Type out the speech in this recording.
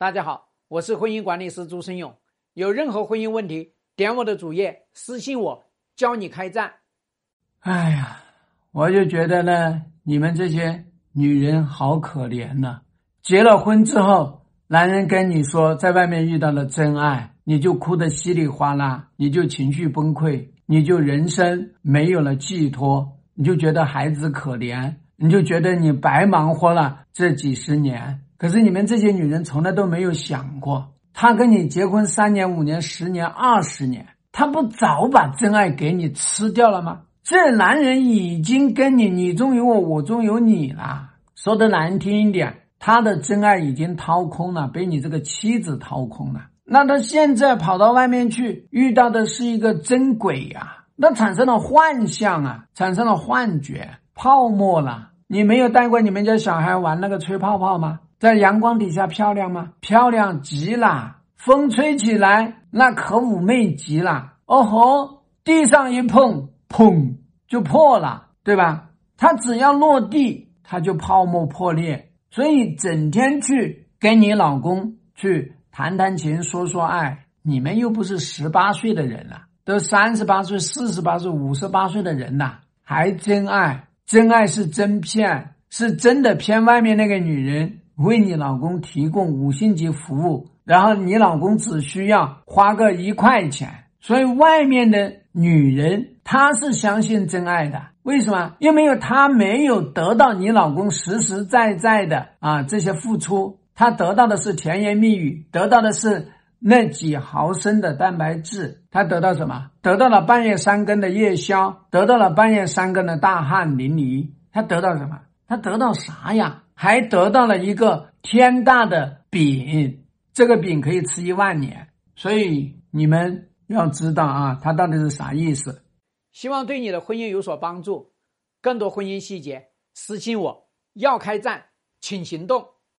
大家好，我是婚姻管理师朱生勇。有任何婚姻问题，点我的主页私信我，教你开战。哎呀，我就觉得呢，你们这些女人好可怜呐！结了婚之后，男人跟你说在外面遇到了真爱，你就哭得稀里哗啦，你就情绪崩溃，你就人生没有了寄托，你就觉得孩子可怜，你就觉得你白忙活了这几十年。可是你们这些女人从来都没有想过，他跟你结婚三年、五年、十年、二十年，他不早把真爱给你吃掉了吗？这男人已经跟你你中有我，我中有你了。说的难听一点，他的真爱已经掏空了，被你这个妻子掏空了。那他现在跑到外面去，遇到的是一个真鬼呀，那产生了幻象啊，产生了幻觉，泡沫了。你没有带过你们家小孩玩那个吹泡泡吗？在阳光底下漂亮吗？漂亮极了，风吹起来那可妩媚极了。哦吼，地上一碰，砰就破了，对吧？它只要落地，它就泡沫破裂。所以整天去跟你老公去谈谈情、说说爱，你们又不是十八岁的人了，都三十八岁、四十八岁、五十八岁的人了，还真爱？真爱是真骗，是真的骗外面那个女人。为你老公提供五星级服务，然后你老公只需要花个一块钱，所以外面的女人她是相信真爱的。为什么？因为她没有得到你老公实实在在的啊这些付出，她得到的是甜言蜜语，得到的是那几毫升的蛋白质，她得到什么？得到了半夜三更的夜宵，得到了半夜三更的大汗淋漓，她得到什么？她得到啥呀？还得到了一个天大的饼，这个饼可以吃一万年，所以你们要知道啊，它到底是啥意思？希望对你的婚姻有所帮助。更多婚姻细节，私信我。要开战，请行动。